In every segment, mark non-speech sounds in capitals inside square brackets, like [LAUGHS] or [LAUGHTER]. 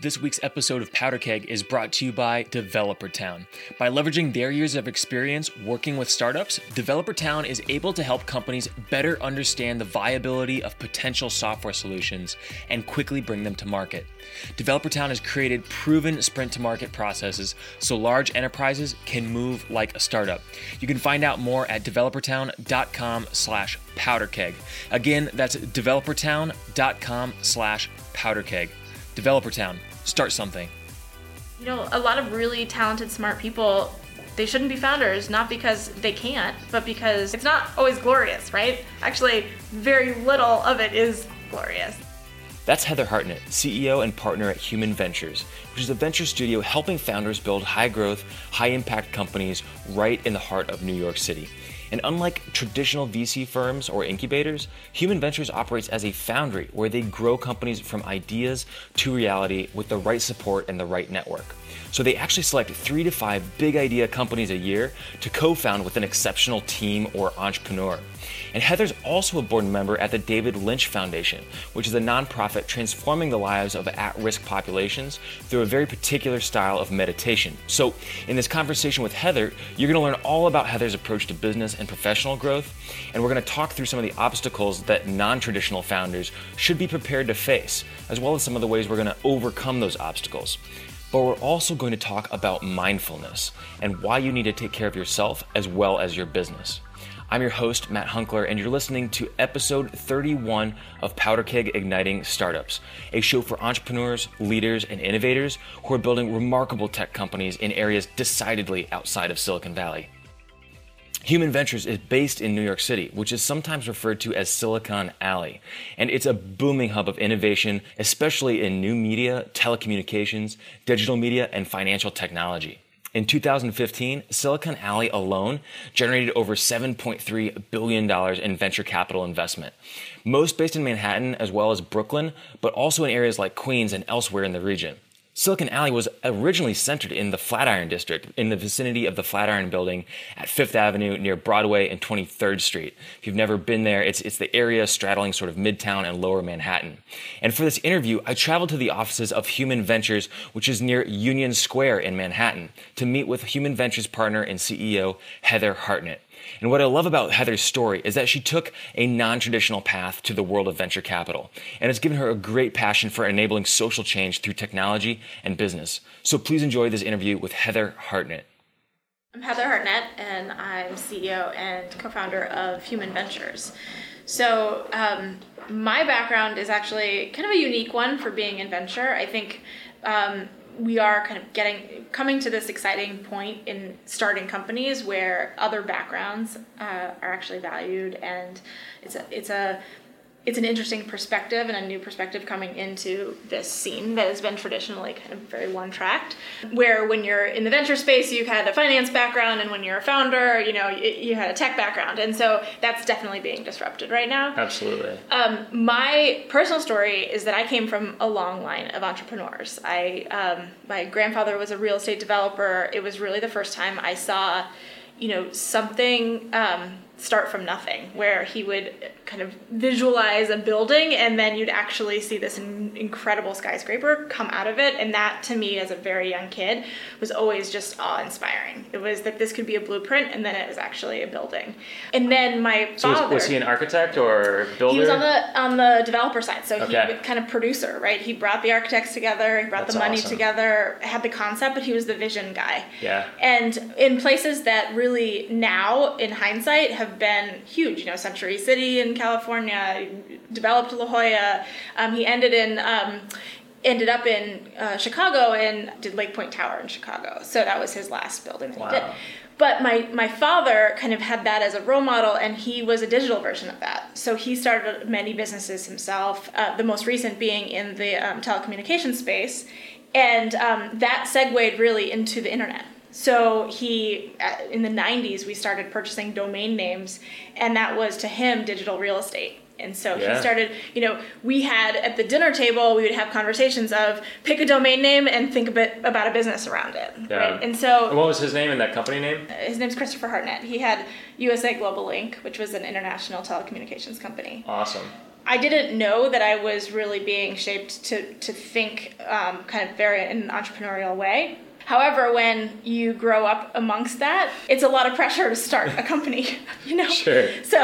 This week's episode of Powder Keg is brought to you by Developer Town. By leveraging their years of experience working with startups, Developer Town is able to help companies better understand the viability of potential software solutions and quickly bring them to market. Developer Town has created proven sprint to market processes so large enterprises can move like a startup. You can find out more at developertown.com slash powderkeg. Again, that's developertown.com slash powderkeg. Developer Town, start something. You know, a lot of really talented, smart people, they shouldn't be founders, not because they can't, but because it's not always glorious, right? Actually, very little of it is glorious. That's Heather Hartnett, CEO and partner at Human Ventures, which is a venture studio helping founders build high growth, high impact companies right in the heart of New York City. And unlike traditional VC firms or incubators, Human Ventures operates as a foundry where they grow companies from ideas to reality with the right support and the right network. So they actually select three to five big idea companies a year to co found with an exceptional team or entrepreneur. And Heather's also a board member at the David Lynch Foundation, which is a nonprofit transforming the lives of at risk populations through a very particular style of meditation. So, in this conversation with Heather, you're going to learn all about Heather's approach to business and professional growth, and we're going to talk through some of the obstacles that non traditional founders should be prepared to face, as well as some of the ways we're going to overcome those obstacles. But we're also going to talk about mindfulness and why you need to take care of yourself as well as your business. I'm your host, Matt Hunckler, and you're listening to episode 31 of Powder Keg Igniting Startups, a show for entrepreneurs, leaders, and innovators who are building remarkable tech companies in areas decidedly outside of Silicon Valley. Human Ventures is based in New York City, which is sometimes referred to as Silicon Alley. And it's a booming hub of innovation, especially in new media, telecommunications, digital media, and financial technology. In 2015, Silicon Alley alone generated over $7.3 billion in venture capital investment, most based in Manhattan as well as Brooklyn, but also in areas like Queens and elsewhere in the region. Silicon Alley was originally centered in the Flatiron District, in the vicinity of the Flatiron Building at Fifth Avenue near Broadway and 23rd Street. If you've never been there, it's, it's the area straddling sort of Midtown and Lower Manhattan. And for this interview, I traveled to the offices of Human Ventures, which is near Union Square in Manhattan, to meet with Human Ventures partner and CEO Heather Hartnett. And what I love about Heather's story is that she took a non traditional path to the world of venture capital, and it's given her a great passion for enabling social change through technology and business. So please enjoy this interview with Heather Hartnett. I'm Heather Hartnett, and I'm CEO and co founder of Human Ventures. So, um, my background is actually kind of a unique one for being in venture. I think um, we are kind of getting coming to this exciting point in starting companies where other backgrounds uh, are actually valued and it's a it's a it's an interesting perspective and a new perspective coming into this scene that has been traditionally kind of very one tracked. Where when you're in the venture space, you had a finance background, and when you're a founder, you know, you had a tech background. And so that's definitely being disrupted right now. Absolutely. Um, my personal story is that I came from a long line of entrepreneurs. I, um, my grandfather was a real estate developer. It was really the first time I saw, you know, something. Um, start from nothing, where he would kind of visualize a building and then you'd actually see this incredible skyscraper come out of it. And that, to me, as a very young kid, was always just awe inspiring. It was that this could be a blueprint and then it was actually a building. And then my so father. Was, was he an architect or builder? He was on the on the developer side, so okay. he was kind of producer, right? He brought the architects together, he brought That's the money awesome. together, had the concept, but he was the vision guy. Yeah. And in places that really now, in hindsight, have have been huge. You know, Century City in California, developed La Jolla. Um, he ended in. Um, ended up in uh, Chicago and did Lake Point Tower in Chicago. So that was his last building that wow. he did. But my, my father kind of had that as a role model, and he was a digital version of that. So he started many businesses himself, uh, the most recent being in the um, telecommunications space. And um, that segued really into the internet. So he, uh, in the 90s, we started purchasing domain names, and that was to him digital real estate. And so yeah. he started, you know, we had at the dinner table, we would have conversations of pick a domain name and think a bit about a business around it. Yeah. Right? And so. And what was his name and that company name? His name's Christopher Hartnett. He had USA Global Link, which was an international telecommunications company. Awesome. I didn't know that I was really being shaped to, to think um, kind of very in an entrepreneurial way. However, when you grow up amongst that, it's a lot of pressure to start a company, [LAUGHS] you know? Sure. So,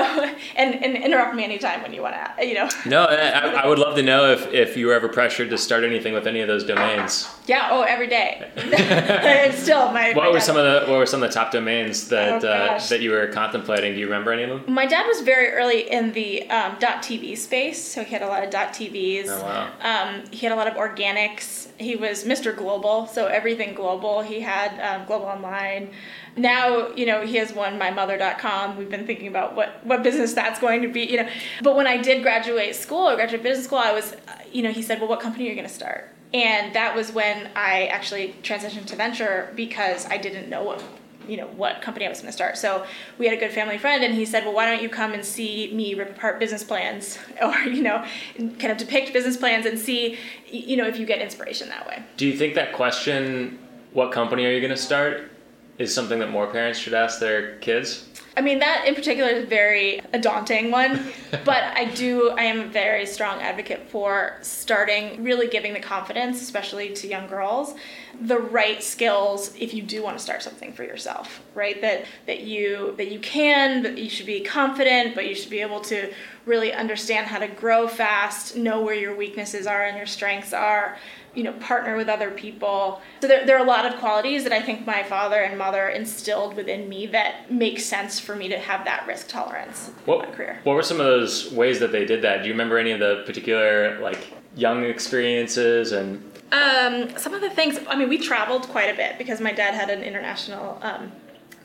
and, and interrupt me anytime when you want to, you know? No, I, I would love to know if, if you were ever pressured to start anything with any of those domains. Yeah, oh, every day. [LAUGHS] [LAUGHS] it's still my. What my were some of the What were some of the top domains that Oh, uh, that you were contemplating? Do you remember any of them? My dad was very early in the um, .tv space, so he had a lot of .tvs. Oh wow. Um, he had a lot of organics. He was Mr. Global, so everything global. He had um, Global Online. Now, you know, he has one, mymother.com. We've been thinking about what, what business that's going to be, you know. But when I did graduate school, or graduate business school, I was, you know, he said, well, what company are you going to start? And that was when I actually transitioned to venture because I didn't know what you know what company I was going to start. So we had a good family friend, and he said, "Well, why don't you come and see me rip apart business plans, [LAUGHS] or you know, kind of depict business plans and see, you know, if you get inspiration that way." Do you think that question, "What company are you going to start?" is something that more parents should ask their kids? I mean, that in particular is very a daunting one, [LAUGHS] but I do, I am a very strong advocate for starting, really giving the confidence, especially to young girls, the right skills if you do want to start something for yourself, right? That that you that you can, that you should be confident, but you should be able to really understand how to grow fast, know where your weaknesses are and your strengths are, you know, partner with other people. So there, there are a lot of qualities that I think my father and mother instilled within me that make sense for me to have that risk tolerance in What, my career. what were some of those ways that they did that? Do you remember any of the particular like young experiences and Um, some of the things, I mean, we traveled quite a bit because my dad had an international um,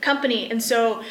company. And so,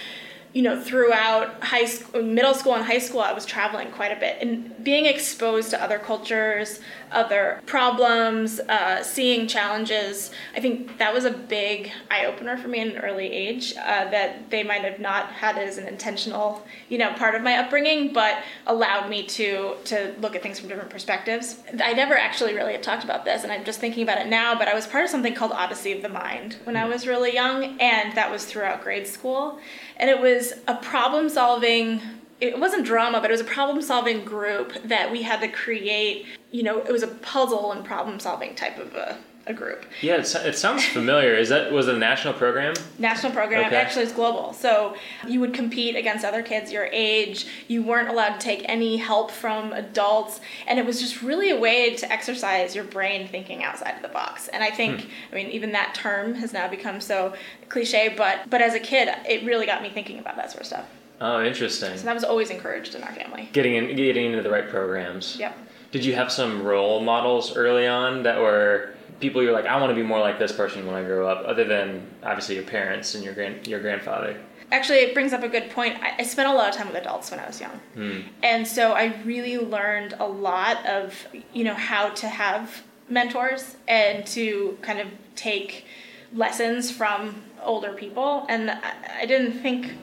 you know, throughout high school, middle school and high school, I was traveling quite a bit and being exposed to other cultures, other problems, uh, seeing challenges. I think that was a big eye opener for me in an early age uh, that they might have not had as an intentional, you know, part of my upbringing, but allowed me to to look at things from different perspectives. I never actually really have talked about this, and I'm just thinking about it now. But I was part of something called Odyssey of the Mind when I was really young, and that was throughout grade school, and it was a problem solving it wasn't drama, but it was a problem solving group that we had to create. You know, it was a puzzle and problem solving type of a, a group. yeah, it, it sounds familiar. Is that was it a national program? National program, Okay. actually, it's global. So you would compete against other kids your age. You weren't allowed to take any help from adults. And it was just really a way to exercise your brain thinking outside of the box. And I think, hmm. I mean, even that term has now become so cliche, but, but as a kid, it really got me thinking about that sort of stuff. Oh, interesting. So that was always encouraged in our family. Getting in, getting into the right programs. Yep. Did you have some role models early on that were people you're like, I want to be more like this person when I grow up, other than obviously your parents and your grand your grandfather? Actually, it brings up a good point. I, I spent a lot of time with adults when I was young. Hmm. And so I really learned a lot of, you know, how to have mentors and to kind of take lessons from older people. And I, I didn't think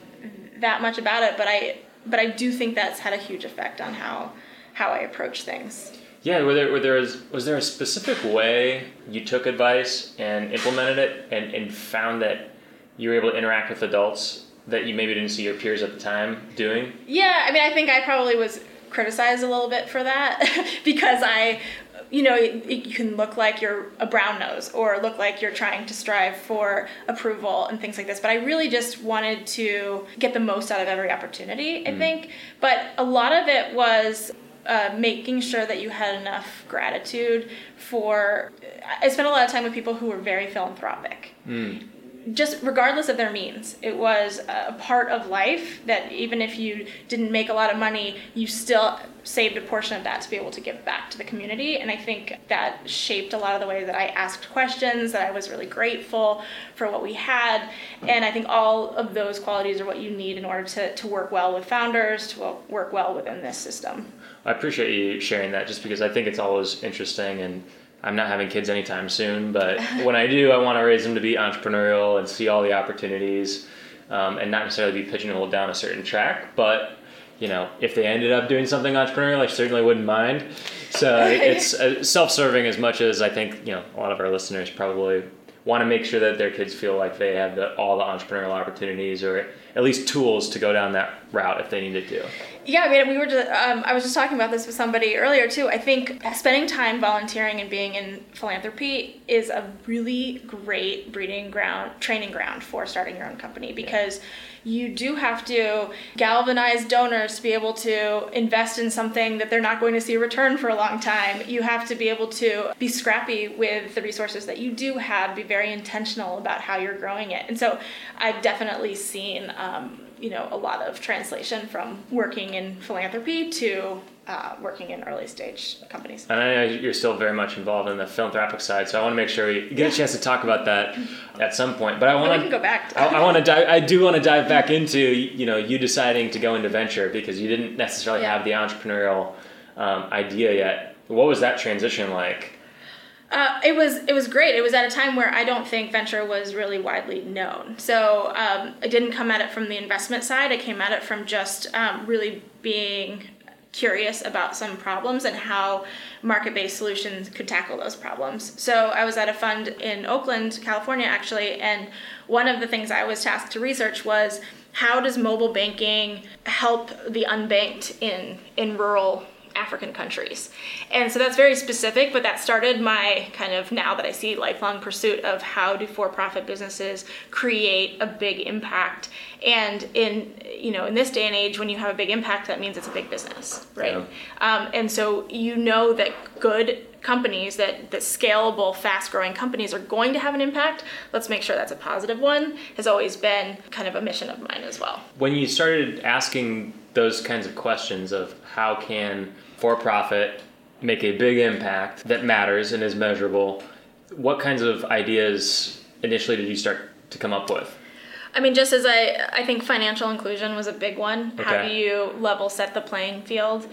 that much about it, but I but I do think that's had a huge effect on how how I approach things. Yeah, were there, were there was, was there a specific way you took advice and implemented it and, and found that you were able to interact with adults that you maybe didn't see your peers at the time doing? Yeah, I mean, I think I probably was criticized a little bit for that [LAUGHS] because I, you know, you can look like you're a brown nose or look like you're trying to strive for approval and things like this. But I really just wanted to get the most out of every opportunity, I hmm. think. But a lot of it was. Uh, making sure that you had enough gratitude for. I spent a lot of time with people who were very philanthropic just regardless of their means it was a part of life that even if you didn't make a lot of money you still saved a portion of that to be able to give back to the community. And i think that shaped a lot of the way that i asked questions that i was really grateful for what we had. And i think all of those qualities are what you need in order to, to work well with founders to work well within this system. I appreciate you sharing that just because I think it's always interesting and I'm not having kids anytime soon, but when I do, I want to raise them to be entrepreneurial and see all the opportunities um, and not necessarily be pigeonholed down a certain track. But, you know, if they ended up doing something entrepreneurial, I certainly wouldn't mind. So [LAUGHS] it's uh, self serving as much as I think, you know, a lot of our listeners probably want to make sure that their kids feel like they have the, all the entrepreneurial opportunities or at least tools to go down that route if they needed to. Yeah, I mean, we were just, um, I was just talking about this with somebody earlier too. I think spending time volunteering and being in philanthropy is a really great breeding ground, training ground for starting your own company because you do have to galvanize donors to be able to invest in something that they're not going to see a return for a long time. You have to be able to be scrappy with the resources that you do have, be very intentional about how you're growing it. And so I've definitely seen, um, you know, a lot of translation from working in philanthropy to uh, working in early stage companies. And I know you're still very much involved in the philanthropic side, so I want to make sure we get a chance to talk about that at some point. But I want to go back. To I, I, want to dive. I do want to dive back into you know you deciding to go into venture because you didn't necessarily yeah. have the entrepreneurial um, idea yet. What was that transition like? Uh, it was it was great. It was at a time where I don't think venture was really widely known. So um, I didn't come at it from the investment side. I came at it from just um, really being curious about some problems and how market-based solutions could tackle those problems. So I was at a fund in Oakland, California, actually, and one of the things I was tasked to research was how does mobile banking help the unbanked in in rural African countries. And so that's very specific, but that started my kind of now that I see lifelong pursuit of how do for-profit businesses create a big impact. And in you know in this day and age, when you have a big impact, that means it's a big business, right? Yeah. Um, and so you know that good companies that, that scalable fast growing companies are going to have an impact let's make sure that's a positive one has always been kind of a mission of mine as well when you started asking those kinds of questions of how can for profit, make a big impact that matters and is measurable. What kinds of ideas initially did you start to come up with? I mean, just as I, I think financial inclusion was a big one. Okay. How do you level set the playing field?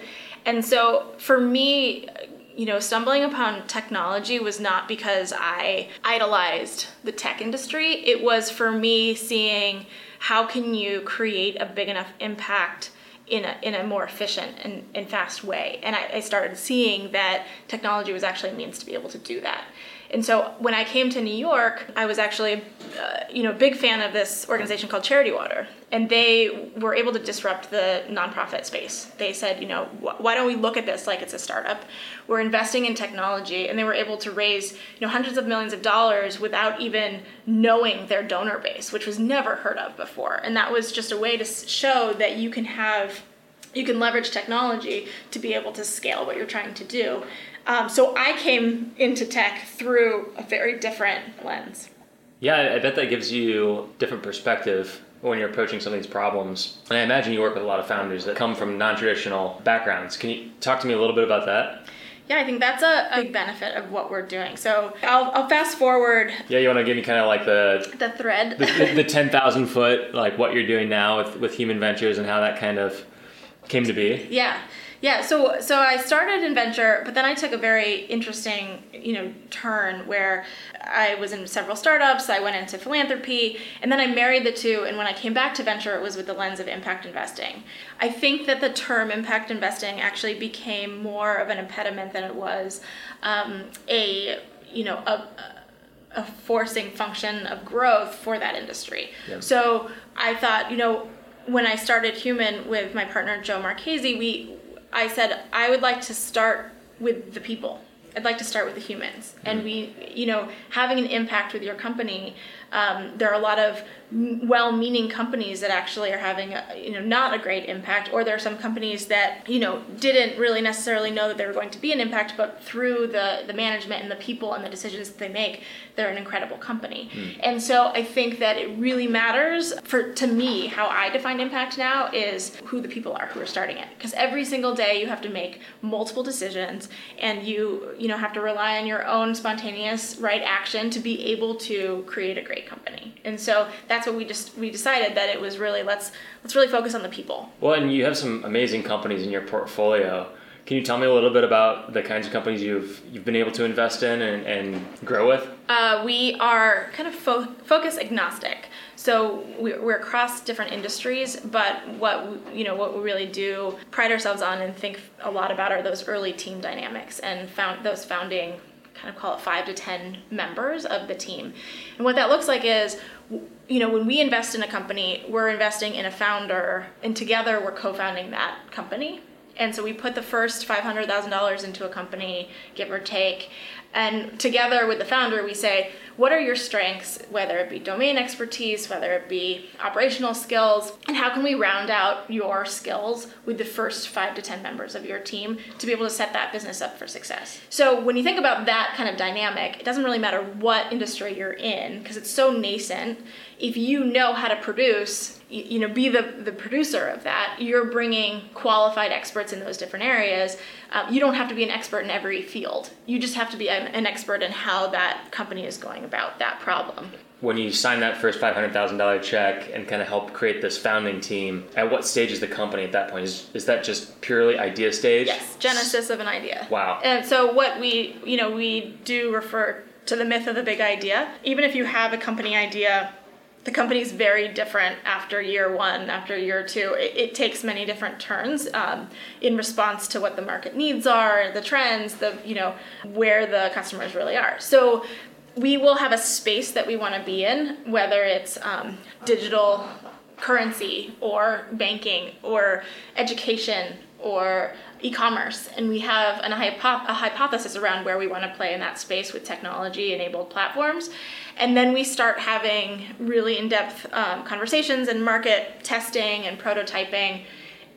And so for me, you know, stumbling upon technology was not because I idolized the tech industry. It was for me seeing how can you create a big enough impact in a, in a more efficient and, and fast way. And I, I started seeing that technology was actually a means to be able to do that. And so when I came to New York, I was actually, uh, you know, a big fan of this organization called Charity Water, and they were able to disrupt the nonprofit space. They said, you know, wh- why don't we look at this like it's a startup? We're investing in technology, and they were able to raise, you know, hundreds of millions of dollars without even knowing their donor base, which was never heard of before. And that was just a way to show that you can have you can leverage technology to be able to scale what you're trying to do. Um, so I came into tech through a very different lens. Yeah, I bet that gives you different perspective when you're approaching some of these problems. And I imagine you work with a lot of founders that come from non-traditional backgrounds. Can you talk to me a little bit about that? Yeah, I think that's a, a big benefit of what we're doing. So I'll, I'll fast forward. Yeah, you want to give me kind of like the the thread, the, the, ten thousand foot, like what you're doing now with with Human Ventures and how that kind of came to be. Yeah. Yeah, so so I started in venture, but then I took a very interesting, you know, turn where I was in several startups, I went into philanthropy, and then I married the two and when I came back to venture it was with the lens of impact investing. I think that the term impact investing actually became more of an impediment than it was um, a, you know, a, a forcing function of growth for that industry. Yeah. So I thought, you know, when I started Human with my partner Joe Marchese, we I said I would like to start with the people. I'd like to start with the humans. And mm. we, you know, having an impact with your company um, there are a lot of well-meaning companies that actually are having a, you know not a great impact or there are some companies that you know didn't really necessarily know that they were going to be an impact but through the the management and the people and the decisions that they make they're an incredible company mm. and so i think that it really matters for to me how i define impact now is who the people are who are starting it because every single day you have to make multiple decisions and you you know have to rely on your own spontaneous right action to be able to create a great great company. And so that's what we just we decided that it was really let's let's really focus on the people. Well, and you have some amazing companies in your portfolio. Can you tell me a little bit about the kinds of companies you've you've been able to invest in and, and grow with? Uh, we are kind of fo- focus agnostic, so we're across different industries. But what you know, what we really do pride ourselves on and think a lot about are those early team dynamics and found those founding kind of call it five to 10 members of the team. And what that looks like is, you know, when we invest in a company, we're investing in a founder, and together we're co founding that company. And so we put the first $500,000 into a company, give or take. And together with the founder, we say, what are your strengths, whether it be domain expertise, whether it be operational skills, and how can we round out your skills with the first five to 10 members of your team to be able to set that business up for success? So when you think about that kind of dynamic, it doesn't really matter what industry you're in because it's so nascent. If you know how to produce, you know, be the, the producer of that, you're bringing qualified experts in those different areas. Um, you don't have to be an expert in every field. You just have to be an, an expert in how that company is going about that problem. When you sign that first $500,000 check and kind of help create this founding team, at what stage is the company at that point? Is, is that just purely idea stage? Yes, genesis of an idea. Wow. And so what we, you know, we do refer to the myth of the big idea. Even if you have a company idea, the company is very different after year one, after year two. It, it takes many different turns um, in response to what the market needs are, the trends, the you know where the customers really are. So we will have a space that we want to be in, whether it's um, digital currency or banking or education or e-commerce and we have an, a, hypo- a hypothesis around where we want to play in that space with technology enabled platforms and then we start having really in-depth um, conversations and market testing and prototyping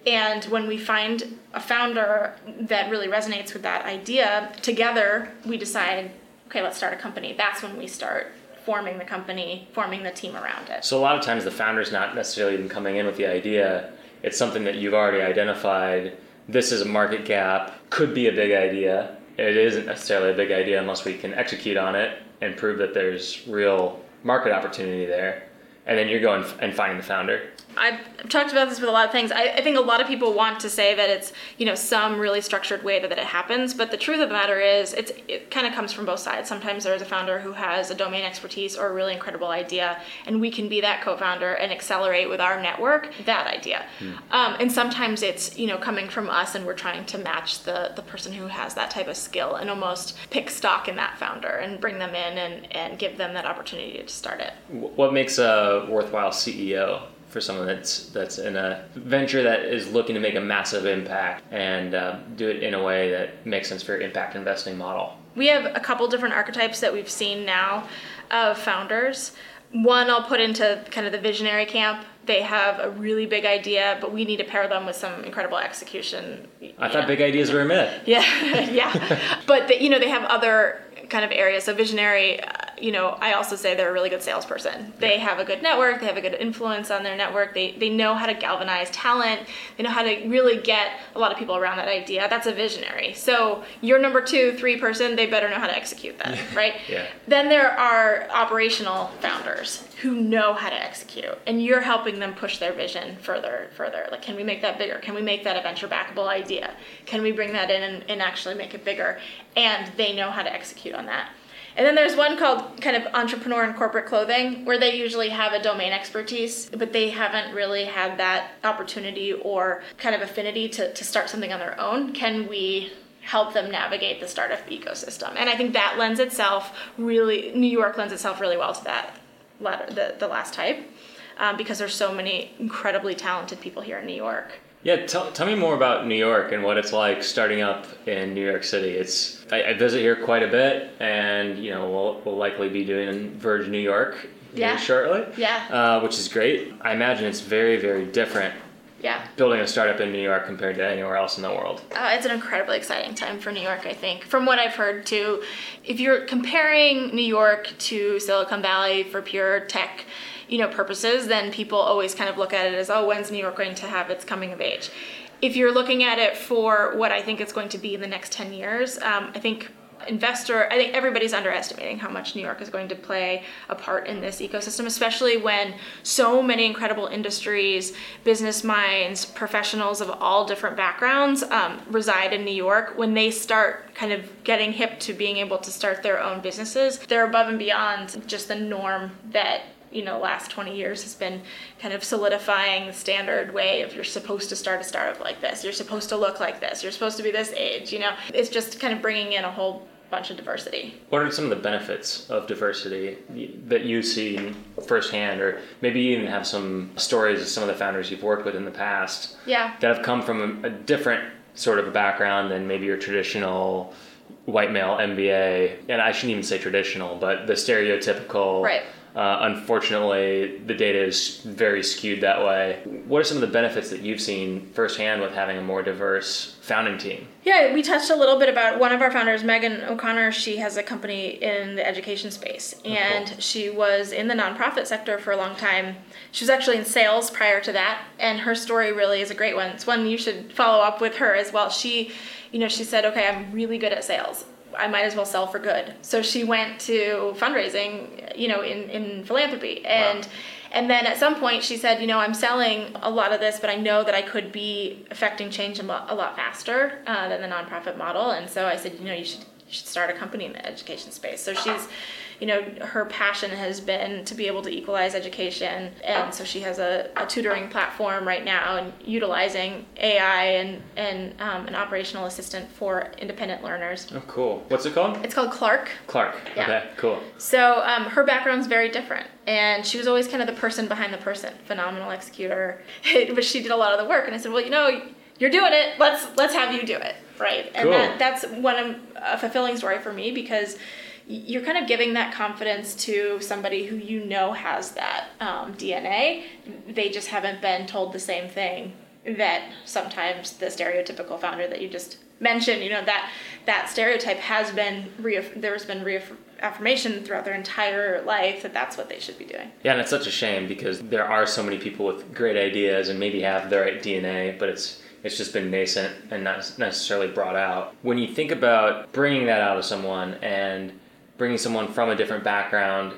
and when we find a founder that really resonates with that idea together we decide okay, let's start a company. That's when we start forming the company, forming the team around it. So a lot of times the founder's not necessarily even coming in with the idea. It's something that you've already identified. This is a market gap, could be a big idea. It isn't necessarily a big idea unless we can execute on it and prove that there's real market opportunity there. And then you're going and finding the founder. I've talked about this with a lot of things. I, I, think a lot of people want to say that it's you know some really structured way that, it happens, but the truth of the matter is it's it kind of comes from both sides. Sometimes there's a founder who has a domain expertise or a really incredible idea, and we can be that co-founder and accelerate with our network that idea. Hmm. Um, and sometimes it's you know coming from us, and we're trying to match the the person who has that type of skill and almost pick stock in that founder and bring them in and and give them that opportunity to start it. What makes a worthwhile CEO? For someone that's that's in a venture that is looking to make a massive impact and uh, do it in a way that makes sense for your impact investing model. We have a couple different archetypes that we've seen now of founders. One I'll put into kind of the visionary camp. They have a really big idea, but we need to pair them with some incredible execution. I thought know. big ideas were a myth. [LAUGHS] Yeah, [LAUGHS] yeah. but the, you know they have other kind of areas. So visionary, uh, you know, I also say they're a really good salesperson. They have a good network. They have a good influence on their network. They they know how to galvanize talent. They know how to really get a lot of people around that idea. That's a visionary. So your number two, three person, they better know how to execute that, right? yeah. Then there are operational founders who know how to execute, and you're helping them push their vision further, further. Like, can we make that bigger? Can we make that a venture backable idea? Can we bring that in and, and actually make it bigger? And they know how to execute on that. And then there's one called kind of entrepreneur and corporate clothing, where they usually have a domain expertise, but they haven't really had that opportunity or kind of affinity to, to start something on their own. Can we help them navigate the startup ecosystem? And I think that lends itself really, New York lends itself really well to that latter, the, the last type, um, because there's so many incredibly talented people here in New York. Yeah, tell, tell me more about New York and what it's like starting up in New York City. It's I, I visit here quite a bit, and you know we'll, we'll likely be doing Verge New York yeah. shortly. Yeah, uh, which is great. I imagine it's very very different. Yeah. Building a startup in New York compared to anywhere else in the world. Uh, it's an incredibly exciting time for New York, I think. From what I've heard, too, if you're comparing New York to Silicon Valley for pure tech you know purposes, then people always kind of look at it as, oh, when's New York going to have its coming of age? If you're looking at it for what I think it's going to be in the next 10 years, um, I think investor i think everybody's underestimating how much new york is going to play a part in this ecosystem especially when so many incredible industries business minds professionals of all different backgrounds um, reside in new york when they start kind of getting hip to being able to start their own businesses they're above and beyond just the norm that you know last 20 years has been kind of solidifying the standard way of you're supposed to start a startup like this you're supposed to look like this you're supposed to be this age you know it's just kind of bringing in a whole bunch of diversity. What are some of the benefits of diversity that you see firsthand, or maybe you even have some stories of some of the founders you've worked with in the past Yeah. that have come from a, a different sort of a background than maybe your traditional white male MBA, and I shouldn't even say traditional, but the stereotypical. Right. Uh, unfortunately, the data is very skewed that way. What are some of the benefits that you've seen firsthand with having a more diverse founding team? Yeah, we touched a little bit about one of our founders, Megan O'Connor. She has a company in the education space, and cool. she was in the nonprofit sector for a long time. She was actually in sales prior to that, and her story really is a great one. It's one you should follow up with her as well. She, you know, she said, "Okay, I'm really good at sales. I might as well sell for good." So she went to fundraising, you know, in in philanthropy, and. Wow. And then at some point, she said, You know, I'm selling a lot of this, but I know that I could be affecting change a lot, a lot faster uh, than the nonprofit model. And so I said, You know, you should, you should start a company in the education space. So she's, you know, her passion has been to be able to equalize education. And so she has a, a tutoring platform right now and utilizing AI and, and um, an operational assistant for independent learners. Oh, cool. What's it called? It's called Clark. Clark. Yeah. Okay, cool. So um, her background's very different, and she was always kind of the person behind the person, phenomenal executor. [LAUGHS] but she did a lot of the work, and I said, well, you know, you're doing it. Let's let's have you do it, right? And Cool. that, that's one of a fulfilling story for me because you're kind of giving that confidence to somebody who you know has that um, DNA. They just haven't been told the same thing that sometimes the stereotypical founder that you just mentioned, you know, that that stereotype has been reaff- there's been reaffirmation throughout their entire life that that's what they should be doing. Yeah, and it's such a shame because there are so many people with great ideas and maybe have the right DNA, but it's it's just been nascent and not necessarily brought out. When you think about bringing that out of someone and bringing someone from a different background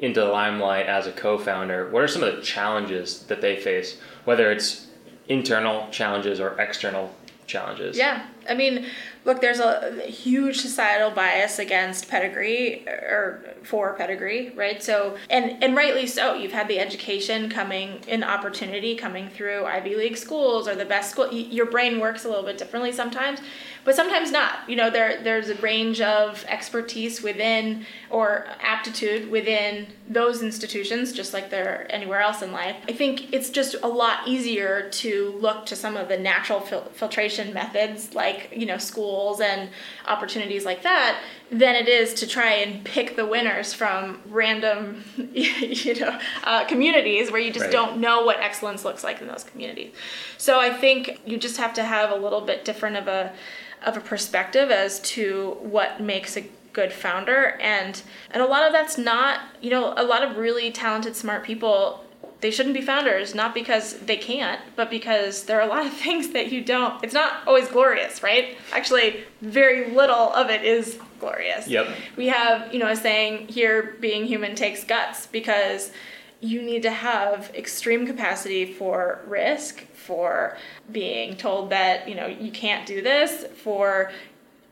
into the limelight as a co-founder, what are some of the challenges that they face, whether it's internal challenges or external challenges? Yeah, I mean, look, there's a huge societal bias against pedigree or for pedigree, right? So, and and rightly so. You've had the education coming, an opportunity coming through Ivy League schools or the best school. Your brain works a little bit differently sometimes, but sometimes not. You know, there there's a range of expertise within or aptitude within those institutions, just like there anywhere else in life. I think it's just a lot easier to look to some of the natural fil- filtration methods, like you know schools and opportunities like that, than it is to try and pick the winners from random, [LAUGHS] you know, uh, communities where you just Right. don't know what excellence looks like in those communities. So I think you just have to have a little bit different of a of a perspective as to what makes a good founder and and a lot of that's not you know a lot of really talented smart people they shouldn't be founders not because they can't but because there are a lot of [LAUGHS] things that you don't it's not always glorious right actually very little of it is glorious Yep. we have you know a saying here being human takes guts because you need to have extreme capacity for risk for being told that you know you can't do this for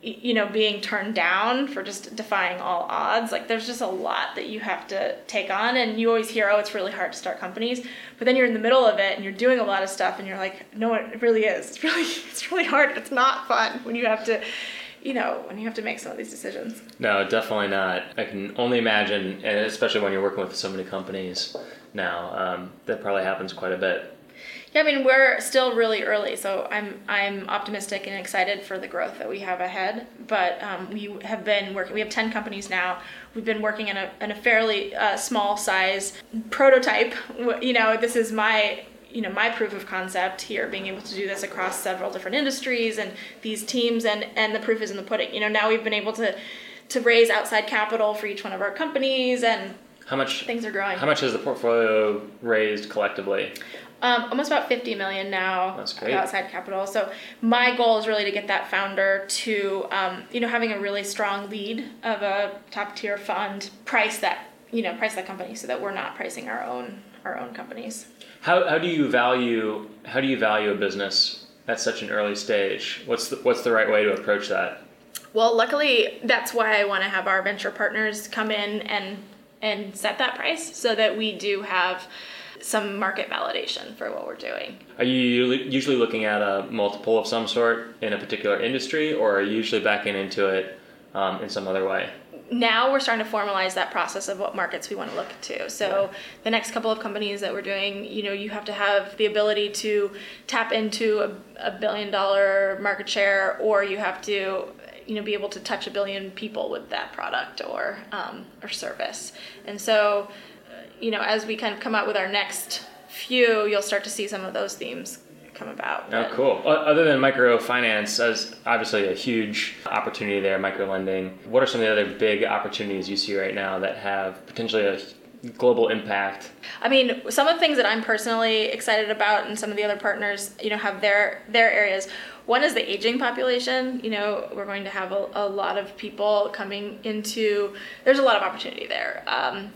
you know being turned down for just defying all odds. Like there's just a lot that you have to take on and you always hear oh it's really hard to start companies. But then you're in the middle of it and you're doing a lot of stuff and you're like no it really is. It's [LAUGHS] really it's really hard. It's not fun when you have to you know when you have to make some of these decisions. No, definitely not. I can only imagine, and especially when you're working with so many companies now, um, that probably happens quite a bit. Yeah, I mean we're still really early, so I'm I'm optimistic and excited for the growth that we have ahead. But um, we have been working. We have ten companies now. We've been working in a in a fairly uh, small size prototype. You know, this is my you know my proof of concept here, being able to do this across several different industries and these teams, and and the proof is in the pudding. You know, now we've been able to to raise outside capital for each one of our companies, and How much? things are growing. How much has the portfolio raised collectively? Um, almost about 50 million now That's great. outside capital. So my goal is really to get that founder to, um, you know, having a really strong lead of a top tier fund, price that, you know, price that company so that we're not pricing our own our own companies. How, how do you value how do you value a business at such an early stage? What's the, what's the right way to approach that? Well, luckily, that's why I want to have our venture partners come in and and set that price so that we do have some market validation for what we're doing. Are you usually looking at a multiple of some sort in a particular industry, or are you usually backing into it um, in some other way? now we're starting to formalize that process of what markets we want to look to. So yeah. the next couple of companies that we're doing, you know, you have to have the ability to tap into a, a billion dollar market share, or you have to, you know, be able to touch a billion people with that product or um, or service. And so, you know, as we kind of come out with our next few, you'll start to see some of those themes come about. Oh, cool. Other than microfinance, as obviously a huge opportunity there, micro lending, what are some of the other big opportunities you see right now that have potentially a global impact? I mean, some of the things that I'm personally excited about, and some of the other partners, you know, have their their areas. One is the aging population. You know, we're going to have a, a lot of people coming into. There's a lot of opportunity there. Um,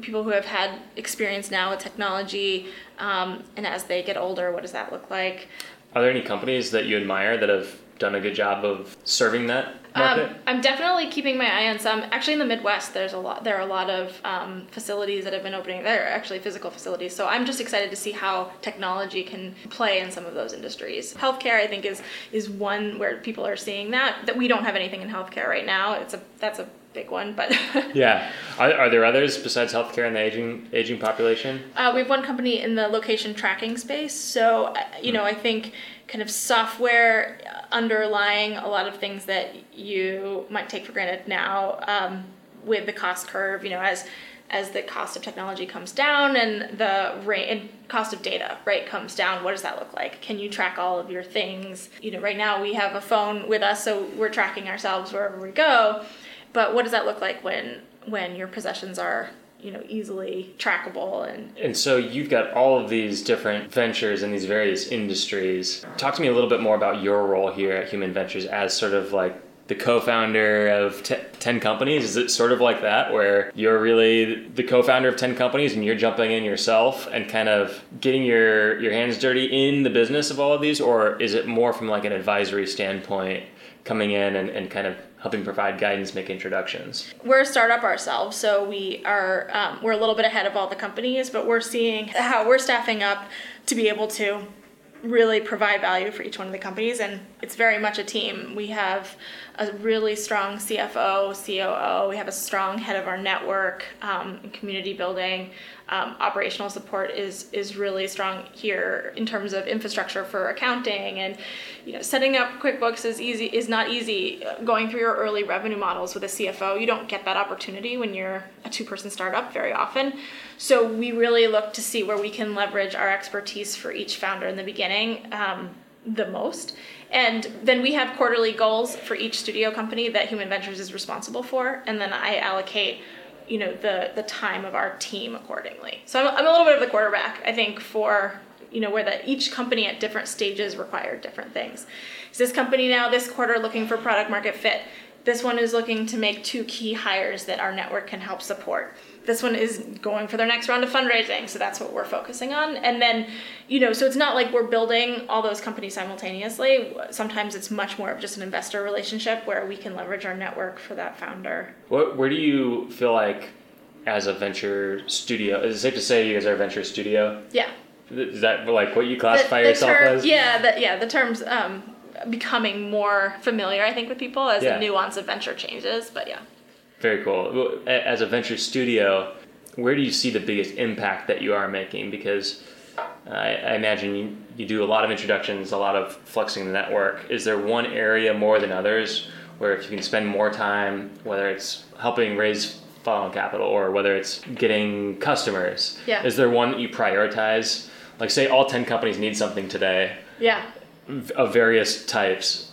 people who have had experience now with technology, um, and as they get older, what does that look like? Are there any companies that you admire that have done a good job of serving that market? Um, I'm definitely keeping my eye on some. Actually, in the Midwest, there's a lot. There are a lot of um, facilities that have been opening. There are actually physical facilities. So I'm just excited to see how technology can play in some of those industries. Healthcare, I think, is is one where people are seeing that. That we don't have anything in healthcare right now. It's a that's a big one, but [LAUGHS] yeah. Are, are there others besides healthcare and the aging aging population? Uh, we have one company in the location tracking space. So uh, you know, I think kind of software underlying a lot of things that you might take for granted now um, with the cost curve. You know, as as the cost of technology comes down and the rate and cost of data right comes down what does that look like can you track all of your things you know right now we have a phone with us so we're tracking ourselves wherever we go but what does that look like when when your possessions are you know easily trackable and and so you've got all of these different ventures in these various industries. Talk to me a little bit more about your role here at human ventures as sort of like the co-founder of t- 10 companies. Is it sort of like that where you're really the co-founder of 10 companies and you're jumping in yourself and kind of getting your your hands dirty in the business of all of these? Or is it more from like an advisory standpoint coming in and, and kind of helping provide guidance, make introductions. We're a startup ourselves, so we are um, we're a little bit ahead of all the companies, but we're seeing how we're staffing up to be able to really provide value for each one of the companies and it's very much a team we have a really strong cfo coo we have a strong head of our network um, community building. Um, operational support is is really strong here in terms of infrastructure for accounting and you know setting up quickbooks is easy is not easy. Going through your early revenue models with a cfo you don't get that opportunity when you're a two person startup very often. So we really look to see where we can leverage our expertise for each founder in the beginning um, the most and then we have quarterly goals for each studio company that human ventures is responsible for and then i allocate you know the the time of our team accordingly. So I'm, I'm a little bit of the quarterback, I think, for you know where that each company at different stages require different things. Is this company now this quarter looking for product market fit? This one is looking to make two key hires that our network can help support this one is going for their next round of fundraising so that's what we're focusing on. And then you know so it's not like we're building all those companies simultaneously. Sometimes it's much more of just an investor relationship where we can leverage our network for that founder. What, where do you feel like as a venture studio is it safe to say you guys are a venture studio? Yeah. Is that like what you classify the, the yourself term, as? yeah the, yeah the terms um, becoming more familiar i think with people as yeah. the nuance of venture changes but yeah very cool. As a venture studio, where do you see the biggest impact that you are making? Because uh, I, I imagine you, you do a lot of introductions, a lot of flexing the network. Is there one area more than others where if you can spend more time, whether it's helping raise follow-on capital or whether it's getting customers, yeah. is there one that you prioritize? Like, say all 10 companies need something today. Yeah. Of various types.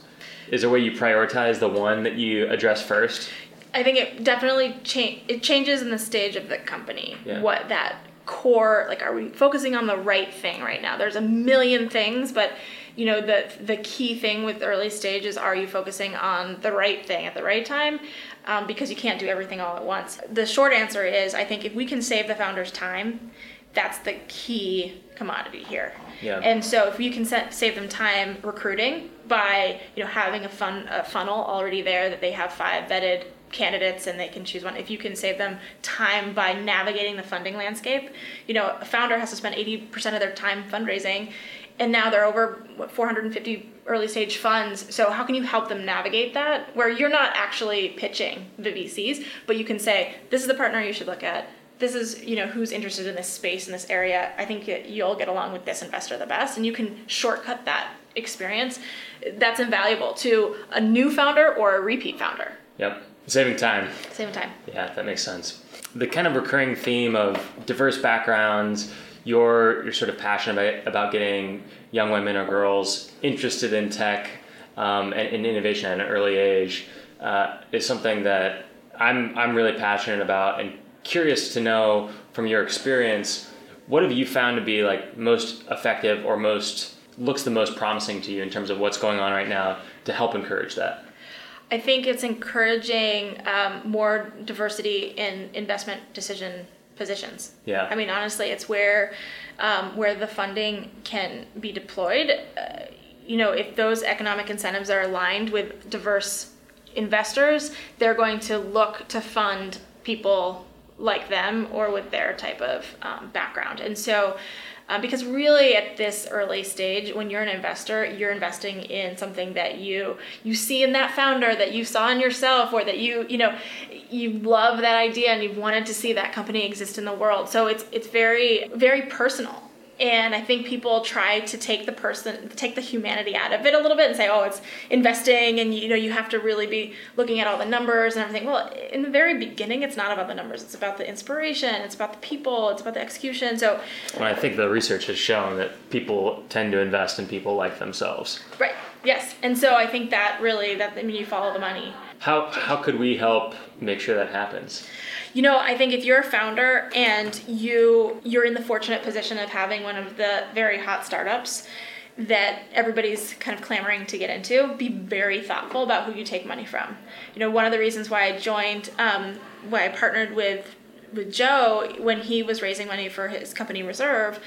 Is there a way you prioritize the one that you address first? I think it definitely change. It changes in the stage of the company. Yeah. What that core like are we focusing on the right thing right now? There's a million things, but you know the the key thing with early stage is are you focusing on the right thing at the right time? Um, because you can't do everything all at once. The short answer is I think if we can save the founders time, that's the key commodity here. Yeah. And so if you can set, save them time recruiting by you know having a fun a funnel already there that they have five vetted candidates and they can choose one if you can save them time by navigating the funding landscape you know a founder has to spend 80% of their time fundraising and now they're over what 450 early stage funds. So how can you help them navigate that where you're not actually pitching the VCs, but you can say this is the partner you should look at. This is you know who's interested in this space in this area. I think you'll get along with this investor the best, and you can shortcut that experience. That's invaluable to a new founder or a repeat founder. Yep, saving time. Saving time. Yeah, that makes sense. The kind of recurring theme of diverse backgrounds, you're you're sort of passionate about, about getting young women or girls interested in tech um, and, and, innovation at an early age uh, is something that I'm I'm really passionate about and curious to know from your experience what have you found to be like most effective or most looks the most promising to you in terms of what's going on right now to help encourage that i think it's encouraging um, more diversity in investment decision positions. Yeah. I mean, honestly, it's where um, where the funding can be deployed. Uh, you know, if those economic incentives are aligned with diverse investors, they're going to look to fund people like them or with their type of um, background. And so, um, because really at this early stage, when you're an investor, you're investing in something that you you see in that founder that you saw in yourself, or that you you know you love that idea and you've wanted to see that company exist in the world. So it's it's very very personal and i think people try to take the person take the humanity out of it a little bit and say oh it's investing and you know you have to really be looking at all the numbers and everything. Well in the very beginning it's not about the numbers. It's about the inspiration. It's about the people. It's about the execution. So well, i think the research has shown that people tend to invest in people like themselves. Right. Yes. And so i think that really that i mean you follow the money. How how could we help make sure that happens you know, I think if you're a founder and you you're in the fortunate position of having one of the very hot startups that everybody's kind of clamoring to get into, be very thoughtful about who you take money from. You know, one of the reasons why I joined, um, why I partnered with with Joe when he was raising money for his company Reserve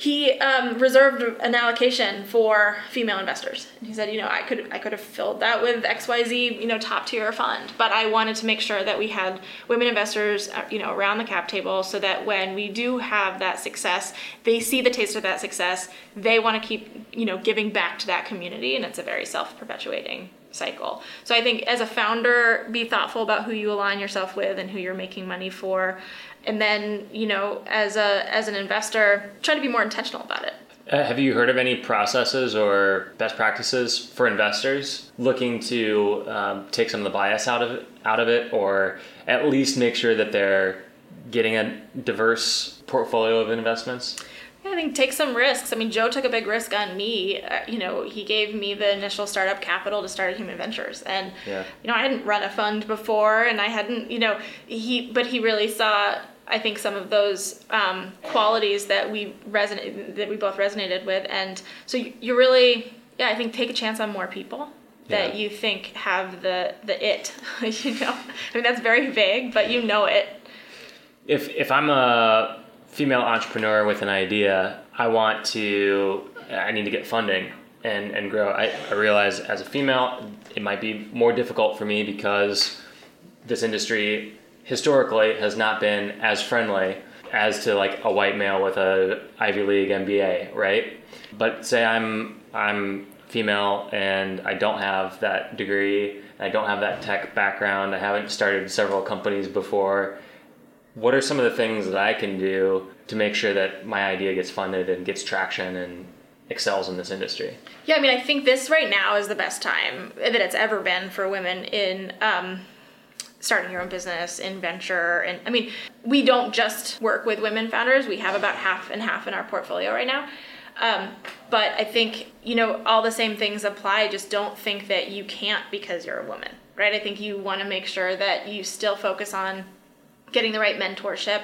he um, reserved an allocation for female investors. And he said, you know, I could I could have filled that with X Y Z, you know, top tier fund, but I wanted to make sure that we had women investors, uh, you know, around the cap table, so that when we do have that success, they see the taste of that success. They want to keep, you know, giving back to that community, and it's a very self perpetuating cycle. So I think as a founder, be thoughtful about who you align yourself with and who you're making money for and then you know as a as an investor try to be more intentional about it uh, have you heard of any processes or best practices for investors looking to um, take some of the bias out of it, out of it, or at least make sure that they're getting a diverse portfolio of investments? I think take some risks. I mean, Joe took a big risk on me. Uh, you know, he gave me the initial startup capital to start Human Ventures, and yeah. you know, I hadn't run a fund before, and I hadn't, you know, he, but he really saw. I think some of those um, qualities that we resonate, that we both resonated with, and so you, you really, yeah, I think take a chance on more people that yeah. you think have the the it. [LAUGHS] you know, I mean that's very vague, but you know it. If if I'm a female entrepreneur with an idea, I want to, I need to get funding and, and grow. I, I realize as a female, it might be more difficult for me because this industry historically has not been as friendly as to like a white male with a Ivy League MBA, right? But say I'm I'm female and I don't have that degree, I don't have that tech background, I haven't started several companies before what are some of the things that I can do to make sure that my idea gets funded and gets traction and excels in this industry? Yeah, I mean, I think this right now is the best time that it's ever been for women in um, starting your own business, in venture. And I mean, we don't just work with women founders, we have about half and half in our portfolio right now. Um, but I think, you know, all the same things apply. Just don't think that you can't because you're a woman, right? I think you want to make sure that you still focus on getting the right mentorship.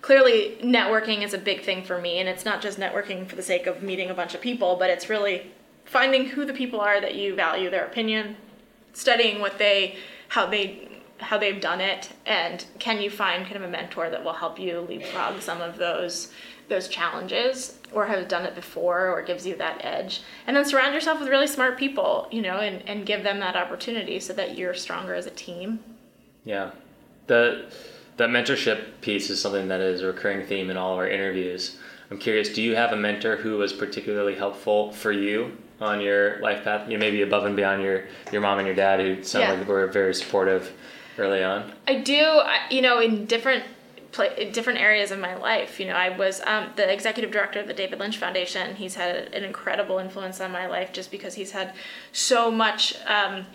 Clearly, networking is a big thing for me, and it's not just networking for the sake of meeting a bunch of people, but it's really finding who the people are that you value their opinion, studying what they, how they, how they've done it, and can you find kind of a mentor that will help you leapfrog some of those those challenges or have done it before or gives you that edge and then surround yourself with really smart people you know and, and give them that opportunity so that you're stronger as a team yeah the that mentorship piece is something that is a recurring theme in all of our interviews. I'm curious, do you have a mentor who was particularly helpful for you on your life path? You know, maybe above and beyond your, your mom and your dad who sound Yeah. like were very supportive early on. I do, you know, in different pla in different areas of my life. You know, I was um, the executive director of the David Lynch Foundation. He's had an incredible influence on my life just because he's had so much. Um,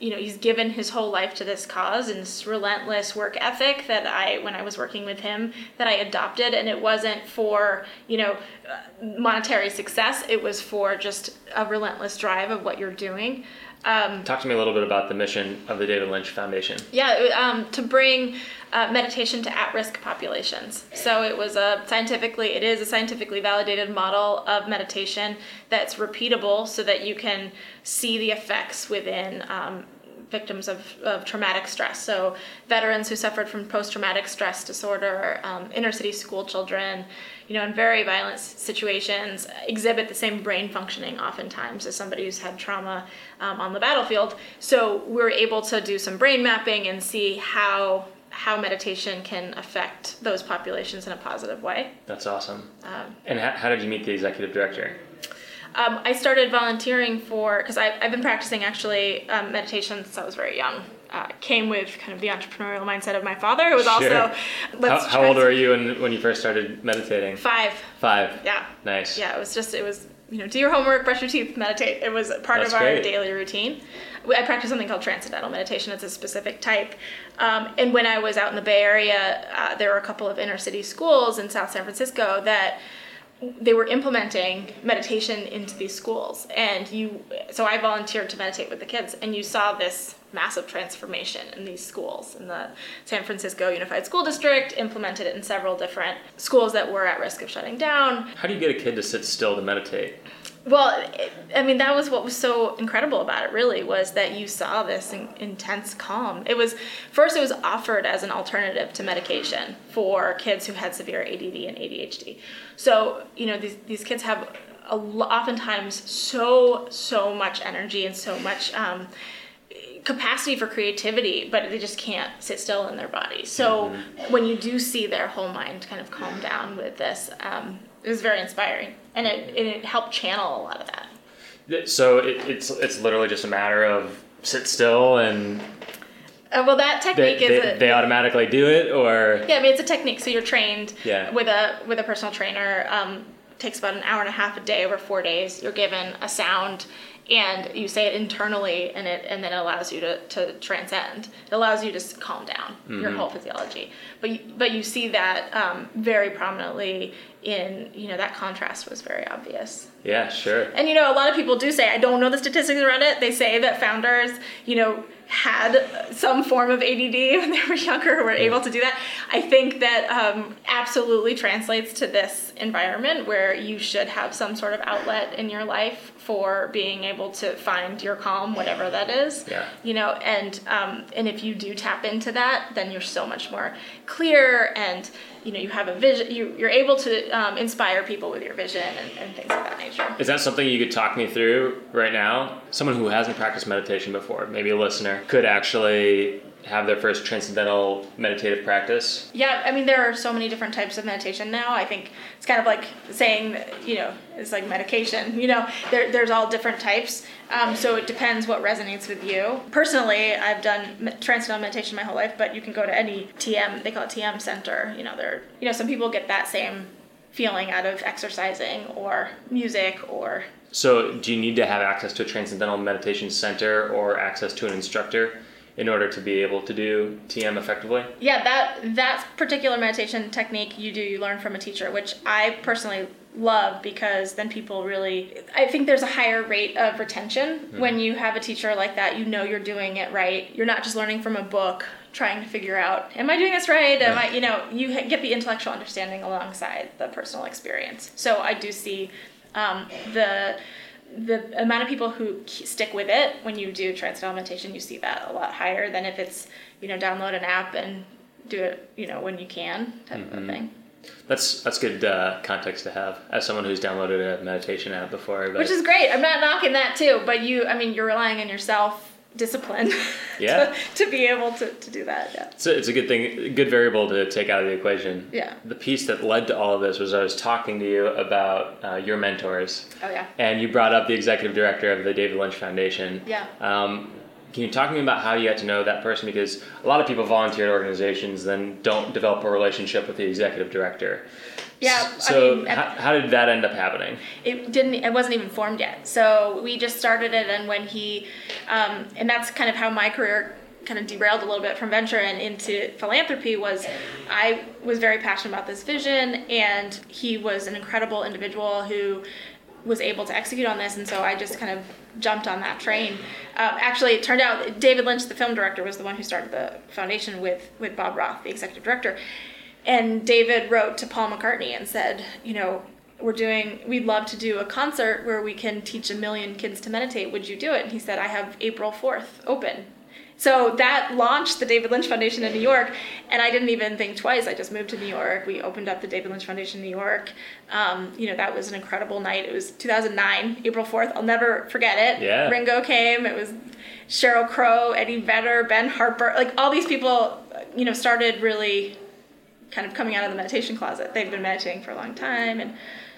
you know, he's given his whole life to this cause and this relentless work ethic that I, when I was working with him, that I adopted. And it wasn't for, you know, uh, monetary success. It was for just a relentless drive of what you're doing. Um, Talk to me a little bit about the mission of the David Lynch Foundation. yeah, um, to bring uh, meditation to at-risk populations. So it was a scientifically, it is a scientifically validated model of meditation that's repeatable, so that you can see the effects within um, victims of, of traumatic stress. So veterans who suffered from post-traumatic stress disorder, um, inner-city school children, you know, in very violent situations, exhibit the same brain functioning oftentimes as somebody who's had trauma um, on the battlefield. So we're able to do some brain mapping and see how how meditation can affect those populations in a positive way. That's awesome. Um, And how, how did you meet the executive director? Um, I started volunteering for because I've been practicing actually um, meditation since I was very young. Uh, came with kind of the entrepreneurial mindset of my father. It was Sure. also How, let's how old were you when, when you first started meditating? Five. Five. Yeah. Nice. Yeah, it was just it was you know do your homework, brush your teeth, meditate. It was part That's of our great. daily routine. I practice something called transcendental meditation. It's a specific type. Um, and when I was out in the Bay Area, uh, there were a couple of inner city schools in South San Francisco that they were implementing meditation into these schools. And you so i volunteered to meditate with the kids and you saw this massive transformation in these schools. In the san francisco unified school district implemented it in several different schools that were at risk of shutting down. How do you get a kid to sit still to meditate? Well, I mean, that was what was so incredible about it, really, was that you saw this in, intense calm. It was, first, it was offered as an alternative to medication for kids who had severe ADD and ADHD. So, you know, these, these kids have a, oftentimes so, so much energy and so much. Um, capacity for creativity, but they just can't sit still in their body. So when you do see their whole mind kind of calm down with this, um, it was very inspiring, and it, and it helped channel a lot of that. So it, it's it's literally just a matter of sit still and Uh, well, that they, technique is they, a, they automatically do it or yeah. I mean, it's a technique. So you're trained Yeah. with a with a personal trainer. Um, takes about an hour and a half a day over four days. You're given a sound, and you say it internally, and it and then it allows you to, to transcend. It allows you to calm down your whole physiology. But you, but you see that um, very prominently in you know that contrast was very obvious. yeah sure And you know, a lot of people do say, I don't know the statistics around it. They say that founders, you know, had some form of ADD [LAUGHS] when they were younger, were able to do that. I think that um, absolutely translates to this environment where you should have some sort of outlet in your life for being able to find your calm, whatever that is. Yeah. You know, and um, and if you do tap into that, then you're so much more clear and you know you have a vision. You you're able to um, inspire people with your vision and, and things of that nature. Is that something you could talk me through right now? Someone who hasn't practiced meditation before, maybe a listener, could actually have their first transcendental meditative practice. Yeah, I mean, there are so many different types of meditation now. I think it's kind of like saying, you know, it's like medication. You know, there, there's all different types. Um, so it depends what resonates with you. Personally, I've done transcendental meditation my whole life, but you can go to any TM, they call it TM center. You know, there, you know, some people get that same feeling out of exercising or music or So, do you need to have access to a transcendental meditation center or access to an instructor in order to be able to do TM effectively? Yeah, that that particular meditation technique you do you learn from a teacher, which I personally love because then people really I think there's a higher rate of retention when you have a teacher like that. You know you're doing it right. You're not just learning from a book trying to figure out am I doing this right? Am I, you know, you get the intellectual understanding alongside the personal experience. So I do see um, the the amount of people who stick with it when you do transcendental meditation, you see that a lot higher than if it's you know download an app and do it you know when you can type of thing. That's that's good uh, context to have as someone who's downloaded a meditation app before. But Which is great. I'm not knocking that too, but you I mean you're relying on yourself discipline [LAUGHS] Yeah. to, to be able to, to do that. Yeah. So it's a good thing, good variable to take out of the equation. Yeah. The piece that led to all of this was I was talking to you about uh, your mentors, Oh yeah. and you brought up the executive director of the David Lynch Foundation. Yeah. Um, can you talk to me about how you got to know that person? Because a lot of people volunteer at organizations, then don't develop a relationship with the executive director. Yeah, I So mean, how, how did that end up happening? it didn't it wasn't even formed yet. So we just started it and when he um, and that's kind of how my career kind of derailed a little bit from venture and into philanthropy was i was very passionate about this vision and he was an incredible individual who was able to execute on this and so i just kind of jumped on that train. Uh, actually it turned out david lynch the film director was the one who started the foundation with with bob roth the executive director and David wrote to Paul McCartney and said, you know, we're doing, we'd love to do a concert where we can teach a million kids to meditate. Would you do it? And he said, I have April 4th open. So that launched the David Lynch Foundation in New York, and I didn't even think twice. I just moved to New York. We opened up the David Lynch Foundation in New York. Um, you know, that was an incredible night. It was 2009, April 4th. I'll never forget it. Yeah. Ringo came. It was Sheryl Crow, Eddie Vedder, Ben Harper. Like all these people, you know, started really kind of coming out of the meditation closet. They've been meditating for a long time, and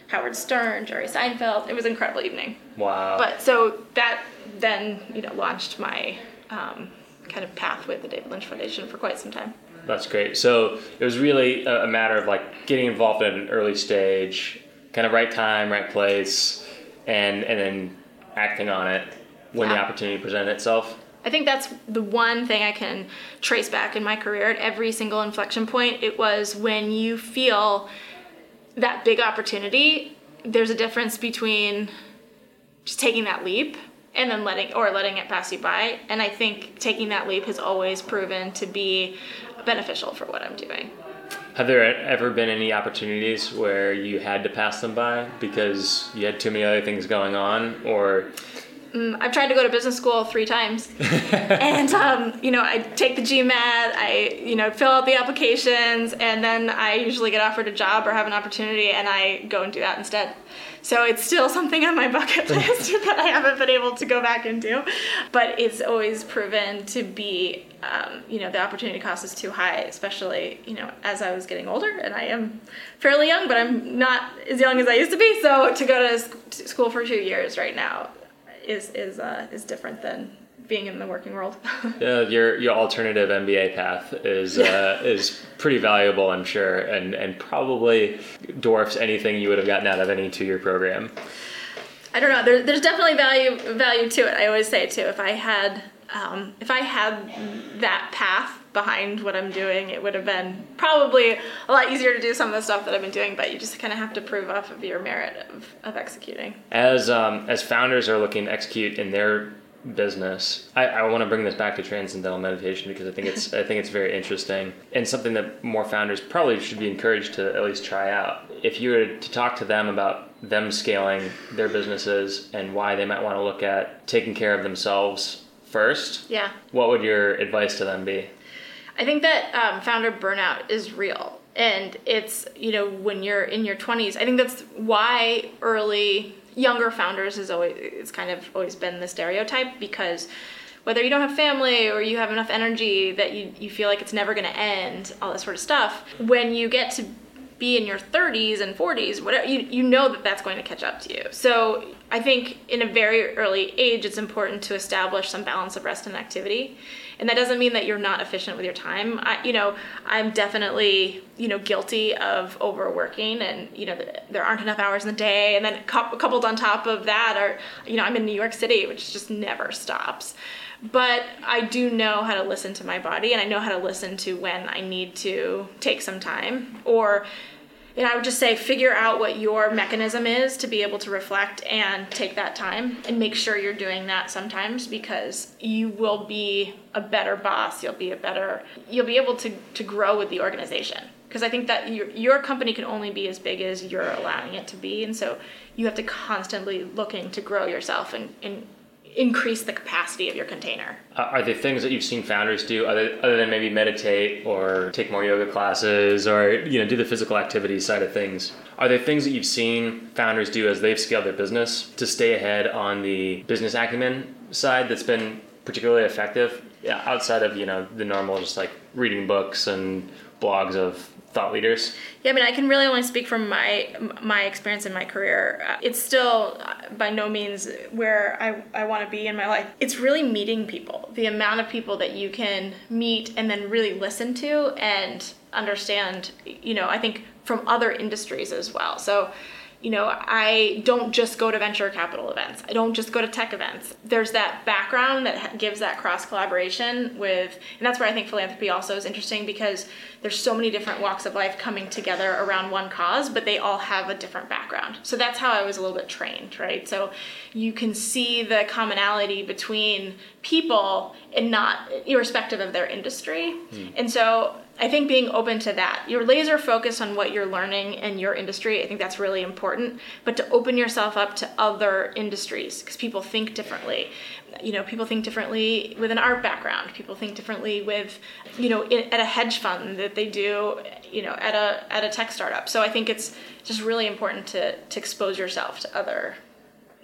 Howard Stern, Jerry Seinfeld. It was an incredible evening. Wow. But so that then you know launched my um, kind of path with the David Lynch Foundation for quite some time. That's great. So it was really a, a matter of like getting involved at an early stage, kind of right time, right place, and and then acting on it when the opportunity presented itself. I think that's the one thing I can trace back in my career at every single inflection point. It was when you feel that big opportunity, there's a difference between just taking that leap and then letting or letting it pass you by. And I think taking that leap has always proven to be beneficial for what I'm doing. Have there ever been any opportunities where you had to pass them by because you had too many other things going on, or I've tried to go to business school three times, [LAUGHS] and um, you know I take the GMAT, I you know fill out the applications, and then I usually get offered a job or have an opportunity, and I go and do that instead. So it's still something on my bucket [LAUGHS] list [LAUGHS] that I haven't been able to go back and do, but it's always proven to be um, you know the opportunity cost is too high, especially you know as I was getting older, and I am fairly young, but I'm not as young as I used to be. So to go to school for two years right now is is uh, is different than being in the working world. [LAUGHS] yeah, your your alternative MBA path is uh, is pretty valuable, I'm sure, and and probably dwarfs anything you would have gotten out of any two year program. I don't know. There, there's definitely value value to it. I always say too. If I had um, if I had that path behind what I'm doing, it would have been probably a lot easier to do some of the stuff that I've been doing. But you just kind of have to prove off of your merit of, of executing. As um, as founders are looking to execute in their business, I, I want to bring this back to transcendental meditation because I think it's I think it's very interesting and something that more founders probably should be encouraged to at least try out. If you were to talk to them about them scaling their businesses and why they might want to look at taking care of themselves first, Yeah. what would your advice to them be? I think that um, founder burnout is real. And it's, you know, when you're in your 20s, I think that's why early, younger founders has always, it's kind of always been the stereotype because whether you don't have family or you have enough energy that you, you feel like it's never going to end, all that sort of stuff, when you get to be in your 30s and 40s, whatever, you, you know that that's going to catch up to you. So I think in a very early age, it's important to establish some balance of rest and activity. And that doesn't mean that you're not efficient with your time. I, you know, I'm definitely, you know, guilty of overworking and, you know, th- there aren't enough hours in the day. And then cou- coupled on top of that are, you know, I'm in New York City, which just never stops but I do know how to listen to my body and I know how to listen to when I need to take some time or and I would just say figure out what your mechanism is to be able to reflect and take that time and make sure you're doing that sometimes because you will be a better boss you'll be a better you'll be able to to grow with the organization. Because I think that your, your company can only be as big as you're allowing it to be. And so you have to constantly looking to grow yourself and, and increase the capacity of your container. Uh, Are there things that you've seen founders do other, other than maybe meditate or take more yoga classes or you know do the physical activity side of things? Are there things that you've seen founders do as they've scaled their business to stay ahead on the business acumen side that's been particularly effective yeah, outside of you know the normal just like reading books and blogs of thought leaders? Yeah, I mean, I can really only speak from my my experience in my career. Uh, it's still uh, by no means where I, I want to be in my life. It's really meeting people. The amount of people that you can meet and then really listen to and understand, you know, I think from other industries as well. So you know, I don't just go to venture capital events. I don't just go to tech events. There's that background that gives that cross collaboration with, and that's where I think philanthropy also is interesting because there's so many different walks of life coming together around one cause, but they all have a different background. So that's how I was a little bit trained, right? So you can see the commonality between people and not irrespective of their industry. Mm. And so I think being open to that. You're laser focused on what you're learning in your industry. I think that's really important. But to open yourself up to other industries because people think differently. You know, people think differently with an art background. People think differently with, you know, in, at a hedge fund that they do, you know, at a at a tech startup. So I think it's just really important to to expose yourself to other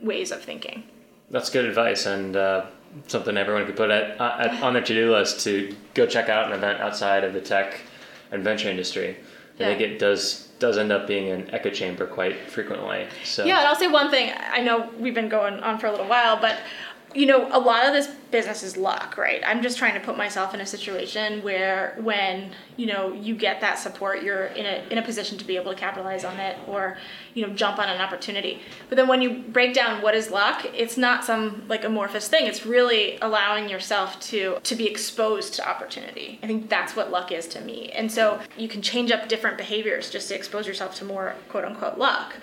ways of thinking. That's good advice, and uh, something everyone could put at, uh, at, on their to-do list to go check out an event outside of the tech and venture industry. I think it does does end up being an echo chamber quite frequently. So yeah, and I'll say one thing. I know we've been going on for a little while, but you know, a lot of this business is luck, right? I'm just trying to put myself in a situation where when, you know, you get that support, you're in a in a position to be able to capitalize on it or, you know, jump on an opportunity. But then when you break down what is luck, it's not some like amorphous thing. It's really allowing yourself to to be exposed to opportunity. I think that's what luck is to me. And so you can change up different behaviors just to expose yourself to more quote unquote luck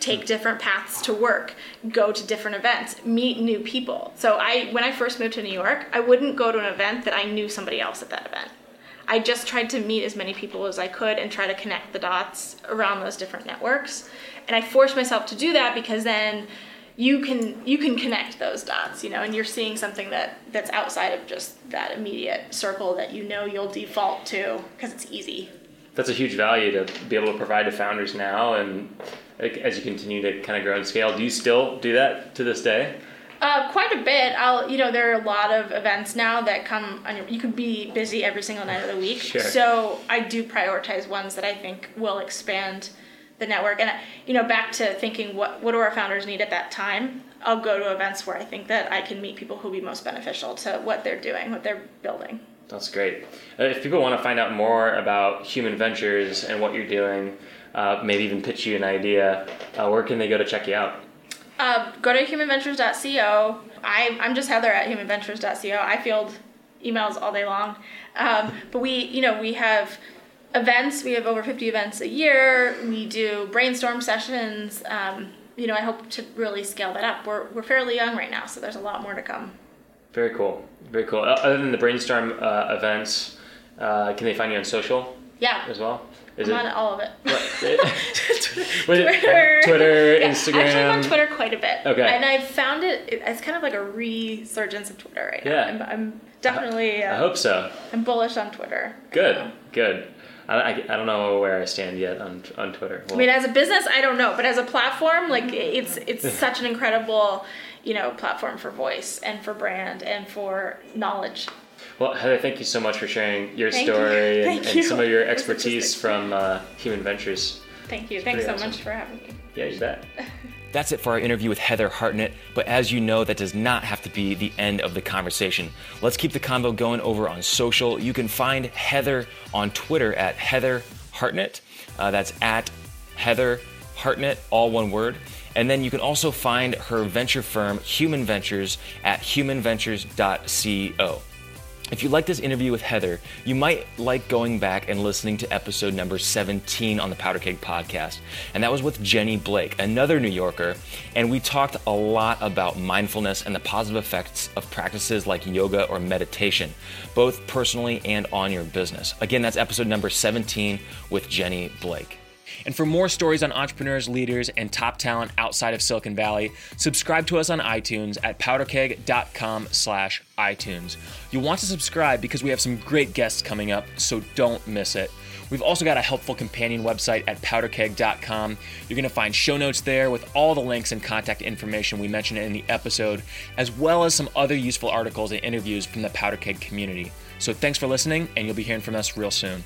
take different paths to work, go to different events, meet new people. So I when I first moved to New York, I wouldn't go to an event that I knew somebody else at that event. I just tried to meet as many people as I could and try to connect the dots around those different networks. And I forced myself to do that because then you can you can connect those dots, you know, and you're seeing something that that's outside of just that immediate circle that you know you'll default to because it's easy. That's a huge value to be able to provide to founders now and as you continue to kind of grow and scale. Do you still do that to this day? Uh, quite a bit. I'll, you know, there are a lot of events now that come on your, you could be busy every single night of the week. Sure. So I do prioritize ones that I think will expand the network. And, you know, back to thinking what, what do our founders need at that time? I'll go to events where I think that I can meet people who will be most beneficial to what they're doing, what they're building. That's great. Uh, if people want to find out more about Human Ventures and what you're doing, uh, maybe even pitch you an idea, uh, where can they go to check you out? Uh, go to humanventures.co. I, I'm just Heather at humanventures.co. I field emails all day long. Um, but we, you know, we have events. We have over 50 events a year. We do brainstorm sessions. Um, you know, I hope to really scale that up. We're, we're fairly young right now, so there's a lot more to come. Very cool. Very cool. Other than the brainstorm uh, events, uh, can they find you on social? Yeah. As well? Is I'm it, on all of it. Twitter, [LAUGHS] [LAUGHS] Twitter, Twitter yeah. Instagram. Actually, I'm on Twitter quite a bit. Okay. And I've found it. It's kind of like a resurgence of Twitter right now. Yeah. I'm, I'm definitely. Uh, I hope so. I'm bullish on Twitter. Good. Good. I, I, I, don't know where I stand yet on on Twitter. Well, I mean, as a business, I don't know, but as a platform, like it's it's such an incredible, you know, platform for voice and for brand and for knowledge. Well, Heather, thank you so much for sharing your thank story you. And, and, some of your expertise from uh, Human Ventures. Thank you. It's Thanks so awesome. much for having me. Yeah, you bet. [LAUGHS] That's it for our interview with Heather Hartnett. But as you know, that does not have to be the end of the conversation. Let's keep the convo going over on social. You can find Heather on Twitter at Heather Hartnett. Uh, that's at Heather Hartnett, all one word. And then you can also find her venture firm, Human Ventures, at humanventures.co. If you like this interview with Heather, you might like going back and listening to episode number 17 on the Powder Keg podcast. And that was with Jenny Blake, another New Yorker. And we talked a lot about mindfulness and the positive effects of practices like yoga or meditation, both personally and on your business. Again, that's episode number 17 with Jenny Blake. And for more stories on entrepreneurs, leaders, and top talent outside of Silicon Valley, subscribe to us on iTunes at powderkeg.com slash iTunes. You'll want to subscribe because we have some great guests coming up, so don't miss it. We've also got a helpful companion website at powderkeg.com. You're going to find show notes there with all the links and contact information we mentioned in the episode, as well as some other useful articles and interviews from the Powder Keg community. So thanks for listening, and you'll be hearing from us real soon.